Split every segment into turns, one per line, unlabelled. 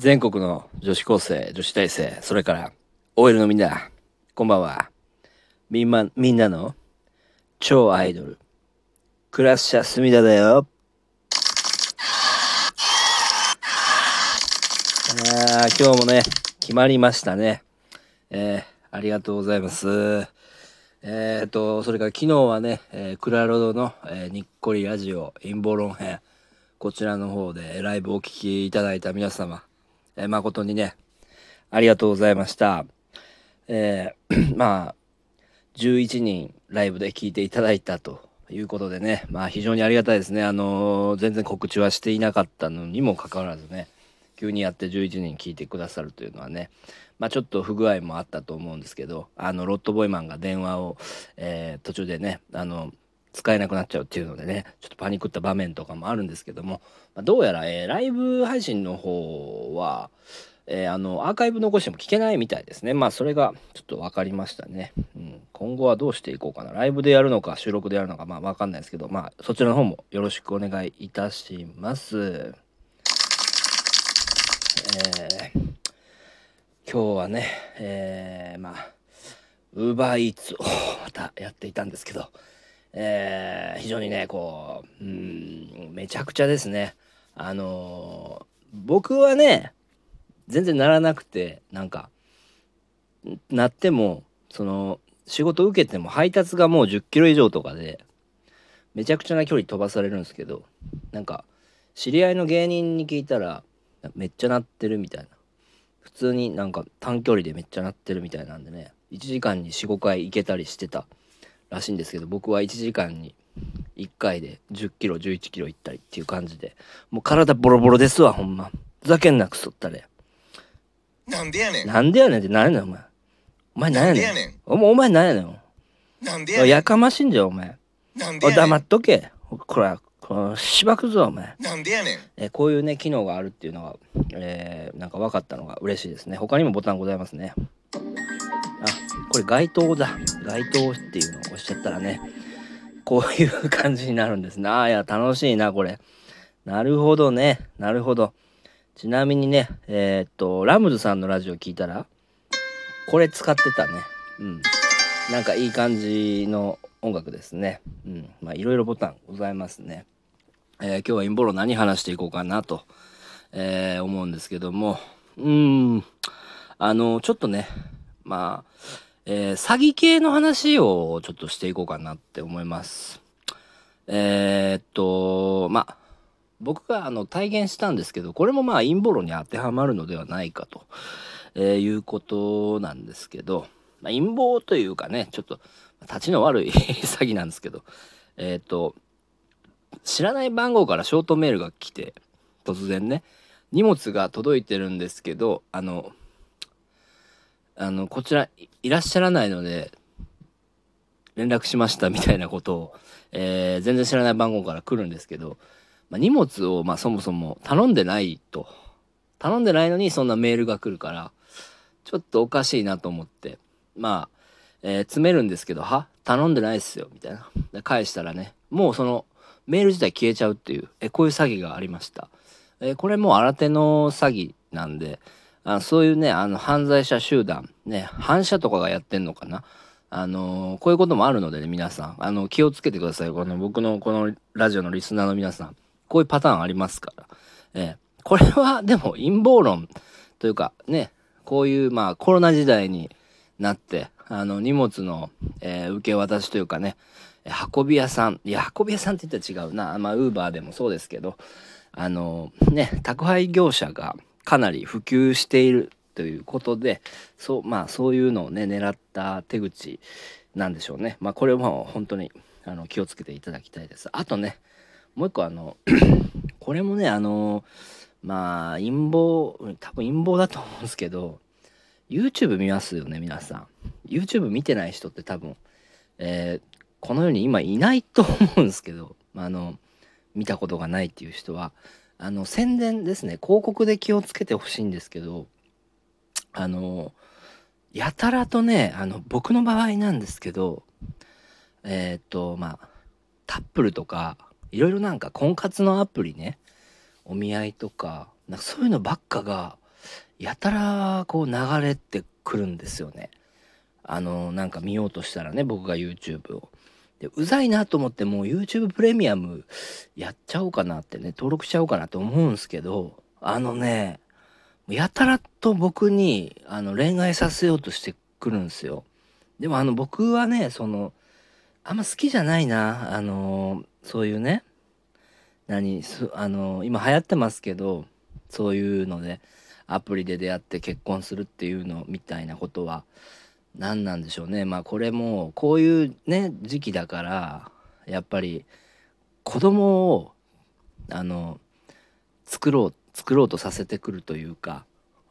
全国の女子高生、女子大生、それから OL のみんな、こんばんは。みんな、みんなの超アイドル、クラッシャー隅田だよ。あ今日もね、決まりましたね。えー、ありがとうございます。えーと、それから昨日はね、えー、クラロドの、えー、にっこりラジオ陰謀論編、こちらの方でライブをお聴きいただいた皆様、えー、誠にね、ありがとうございました。えー、まあ、11人ライブで聴いていただいたということでね、まあ非常にありがたいですね。あのー、全然告知はしていなかったのにもかかわらずね、急にやって11人聞いてくださるというのはね、まあちょっと不具合もあったと思うんですけど、あの、ロットボイマンが電話を、えー、途中でね、あの、使えなくなっちゃうっていうのでね、ちょっとパニックった場面とかもあるんですけども、まあ、どうやら、えー、ライブ配信の方は、えー、あの、アーカイブ残しても聞けないみたいですね。まあ、それがちょっと分かりましたね。うん。今後はどうしていこうかな。ライブでやるのか、収録でやるのか、まあ、分かんないですけど、まあ、そちらの方もよろしくお願いいたします。えー、今日はね、えー、まあ、ウーバーイーツをまたやっていたんですけど、えー、非常にね、こう、うん、めちゃくちゃですね。あのー、僕はね、全然ならなくて、なんか、なっても、その、仕事受けても配達がもう10キロ以上とかで、めちゃくちゃな距離飛ばされるんですけど、なんか、知り合いの芸人に聞いたら、めっちゃ鳴ってるみたいな。普通になんか短距離でめっちゃ鳴ってるみたいなんでね、1時間に4、5回行けたりしてたらしいんですけど僕は1時間に1回で10キロ11キロ行ったりっていう感じでもう体ボロボロですわほんま。ふざけんなくそったれ。
なんでやねん。
なんでやねんって何やねんお前。お前何やねん。
なんでやねん。
おお前何やねん
なんでやねん。
やかましいんじゃお前。
なんでやねん。
黙っとけ。こらこのしばくぞお前。
なんでやねん。
えこういうね機能があるっていうのが、えー、なんか分かったのが嬉しいですね。他にもボタンございますねあこれ街灯だ。街灯っていうのを押しちゃったらねこういう感じになるんですね。ああいや楽しいなこれ。なるほどね。なるほど。ちなみにねえー、っとラムズさんのラジオ聞いたらこれ使ってたね。うん。なんかいい感じの音楽ですね。うん。まあいろいろボタンございますね。えー、今日は陰謀論何話していこうかなと、えー、思うんですけども。うーん。あのちょっとねまあ、えー、詐欺系の話をちょっとしていこうかなって思います。えー、っと、まあ、僕があの体現したんですけど、これもまあ陰謀論に当てはまるのではないかと、えー、いうことなんですけど、まあ、陰謀というかね、ちょっと立ちの悪い 詐欺なんですけど、えっと、知らない番号からショートメールが来て、突然ね、荷物が届いてるんですけど、あの、あのこちらいらっしゃらないので連絡しましたみたいなことを、えー、全然知らない番号から来るんですけど、まあ、荷物を、まあ、そもそも頼んでないと。頼んでないのにそんなメールが来るからちょっとおかしいなと思って。まあ、えー、詰めるんですけどは？頼んでないっすよみたいな。で返したらねもうそのメール自体消えちゃうっていうえこういう詐欺がありました、えー、これもう新手の詐欺なんであそういうね、あの、犯罪者集団、ね、反射とかがやってんのかな？あのー、こういうこともあるのでね、皆さん、あの、気をつけてください。この、僕のこのラジオのリスナーの皆さん。こういうパターンありますから。えー、これは、でも、陰謀論というか、ね、こういう、まあ、コロナ時代になって、あの、荷物の、えー、受け渡しというかね、運び屋さん、いや、運び屋さんって言ったら違うな。まあ、ウーバーでもそうですけど、あの、ね、宅配業者が、かなり普及しているということでそうまあそういうのをね狙った手口なんでしょうね。まあこれも本当にあの気をつけていただきたいです。あとねもう一個あの これもねあのまあ陰謀多分陰謀だと思うんですけど YouTube 見ますよね皆さん。YouTube 見てない人って多分、えー、この世に今いないと思うんですけど、まあ、あの見たことがないっていう人はあの宣伝ですね広告で気をつけてほしいんですけどあのやたらとねあの僕の場合なんですけどえっ、とまあタップルとかいろいろなんか婚活のアプリねお見合いとかなんかそういうのばっかがやたらこう流れてくるんですよね。あのなんか見ようとしたらね僕が YouTube を。でうざいなと思ってもう YouTube プレミアムやっちゃおうかなってね登録しちゃおうかなと思うんすけどあのねやたらと僕にあの恋愛させようとしてくるんですよ。でもあの僕はねそのあんま好きじゃないなあのそういうね何あの今流行ってますけどそういうのでアプリで出会って結婚するっていうのみたいなことは何なんでしょうね。まあこれもこういうね時期だからやっぱり子供をあの作ろう作ろうとさせてくるというか、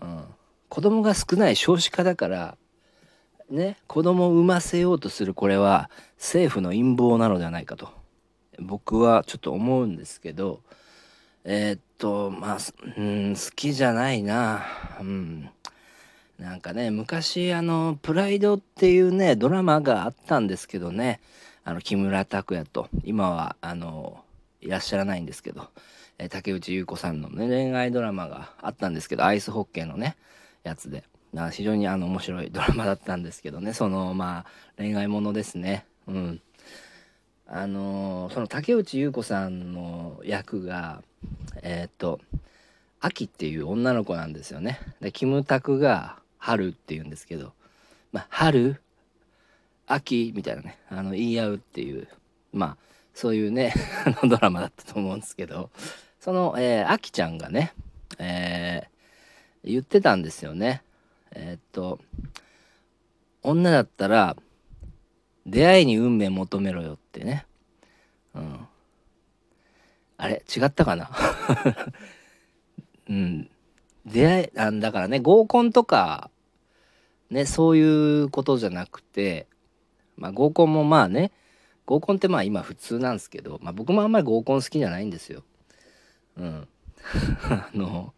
うん、子供が少ない少子化だからね子供を産ませようとするこれは政府の陰謀なのではないかと僕はちょっと思うんですけどえー、っとまあ、うん、好きじゃないな。うん。なんかね昔あの「プライド」っていうねドラマがあったんですけどね。あの木村拓哉と今はあのいらっしゃらないんですけど、え竹内優子さんの、ね、恋愛ドラマがあったんですけどアイスホッケーのねやつで。非常にあの面白いドラマだったんですけどね。そのまあ恋愛ものですね。うん。あのその竹内優子さんの役がえー、っと秋っていう女の子なんですよね。でキムタクが春っていうんですけど、まあ、春秋みたいなねあの言い合うっていうまあそういうね ドラマだったと思うんですけどその、えー、秋ちゃんがね、えー、言ってたんですよね。えー、っと女だったら出会いに運命求めろよってね。うん。あれ違ったかな？うん。出会いあだからね合コンとかね、そういうことじゃなくて、まあ合コンもまあね、合コンってまあ今普通なんですけど、まあ僕もあんまり合コン好きじゃないんですよ。うん。あの、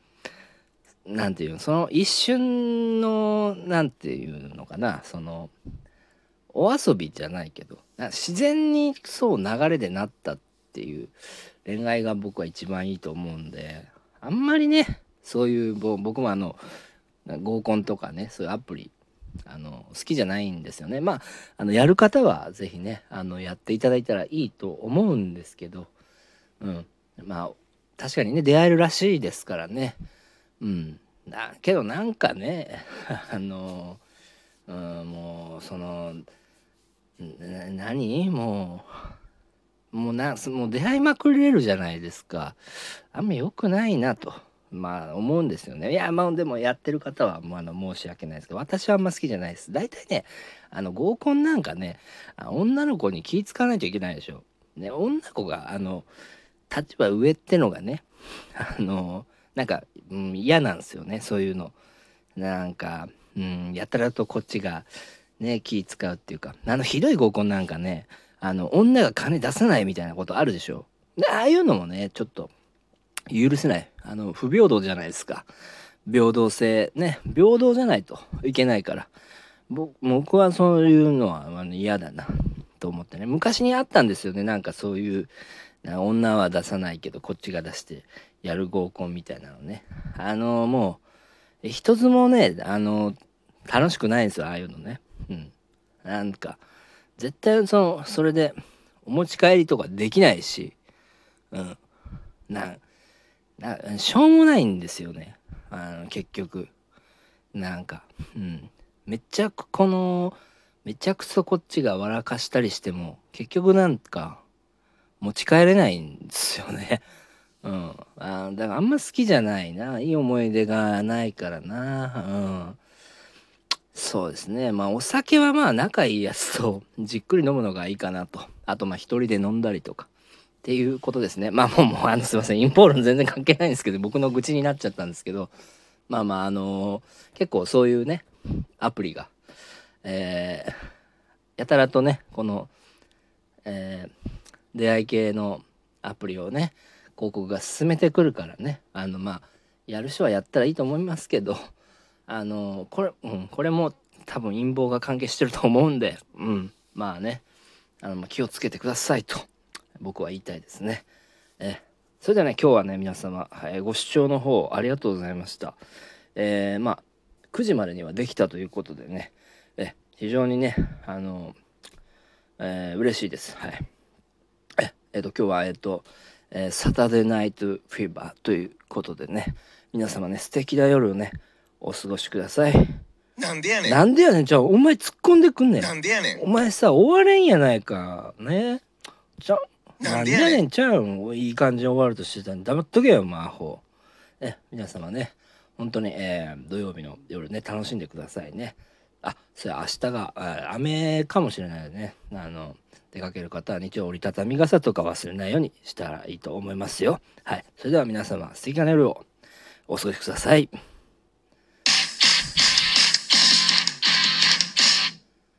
なんていうの、その一瞬の、なんていうのかな、その、お遊びじゃないけど、自然にそう流れでなったっていう恋愛が僕は一番いいと思うんで、あんまりね、そういう、僕もあの、合コンとかね、そういうアプリあの好きじゃないんですよね。まああのやる方は是非ねあのやっていただいたらいいと思うんですけど、うん、まあ確かにね出会えるらしいですからね。うん、だけどなんかね あの、うん、もうその何？もうもうなもう出会いまくれるじゃないですか。あんま良くないなと。まあ思うんですよね。いやまあでもやってる方はもうあの申し訳ないですけど私はあんま好きじゃないです。大体ねあの合コンなんかね女の子に気ぃかないといけないでしょ。ね女の子があの立場上ってのがねあのなんか、うん、嫌なんですよねそういうの。なんか、うん、やたらとこっちがね気使うっていうかあのひどい合コンなんかねあの女が金出さないみたいなことあるでしょ。ああいうのもねちょっと許せない。あの、不平等じゃないですか。平等性、ね、平等じゃないといけないから。僕はそういうのは嫌だなと思ってね。昔にあったんですよね。なんかそういう、女は出さないけどこっちが出してやる合コンみたいなのね。あの、もう、一つもね、あの、楽しくないんですよ、ああいうのね。うん。なんか、絶対その、それでお持ち帰りとかできないし、うん。ななしょうもないんですよね。あの結局。なんかうん。めっちゃこのめちゃくそこっちが笑かしたりしても結局なんか持ち帰れないんですよね。うん。あだからあんま好きじゃないな。いい思い出がないからな。うん。そうですね。まあお酒はまあ仲いいやつとじっくり飲むのがいいかなと。あとまあ一人で飲んだりとか。っていうことですね。まあもう、もうあのすいません。インポール全然関係ないんですけど、僕の愚痴になっちゃったんですけど、まあまあ、あのー、結構そういうね、アプリが、えー、やたらとね、この、えー、出会い系のアプリをね、広告が進めてくるからね、あの、まあ、やる人はやったらいいと思いますけど、あのー、これ、うん、これも多分陰謀が関係してると思うんで、うん、まあね、あの、まあ、気をつけてくださいと。僕は言いたいですね。えそれではね今日はね皆様、えご視聴の方ありがとうございました。えー、まあ9時までにはできたということでねえ非常にねあの、えー、嬉しいです。はい。ええっ、と今日はえっ、と、えー、サタデーナイトフィーバーということでね皆様ね素敵な夜をねお過ごしください。
なんでやねん。
なんでやねん。じゃあお前突っ込んでくんねん。
なんでやねん。
お前さ終われんやないか。ね。ちゃ
な
なんで
やねん。
ちゃうん。いい感じに終わるとしてたんで黙っとけよ魔法ね皆様ね本当に、えー土曜日の夜ね楽しんでくださいね。あそれ明日が雨かもしれないのでね。あの出かける方は日曜折りたたみ傘とか忘れないようにしたらいいと思いますよ。はい。それでは皆様素敵な夜をお過ごしください。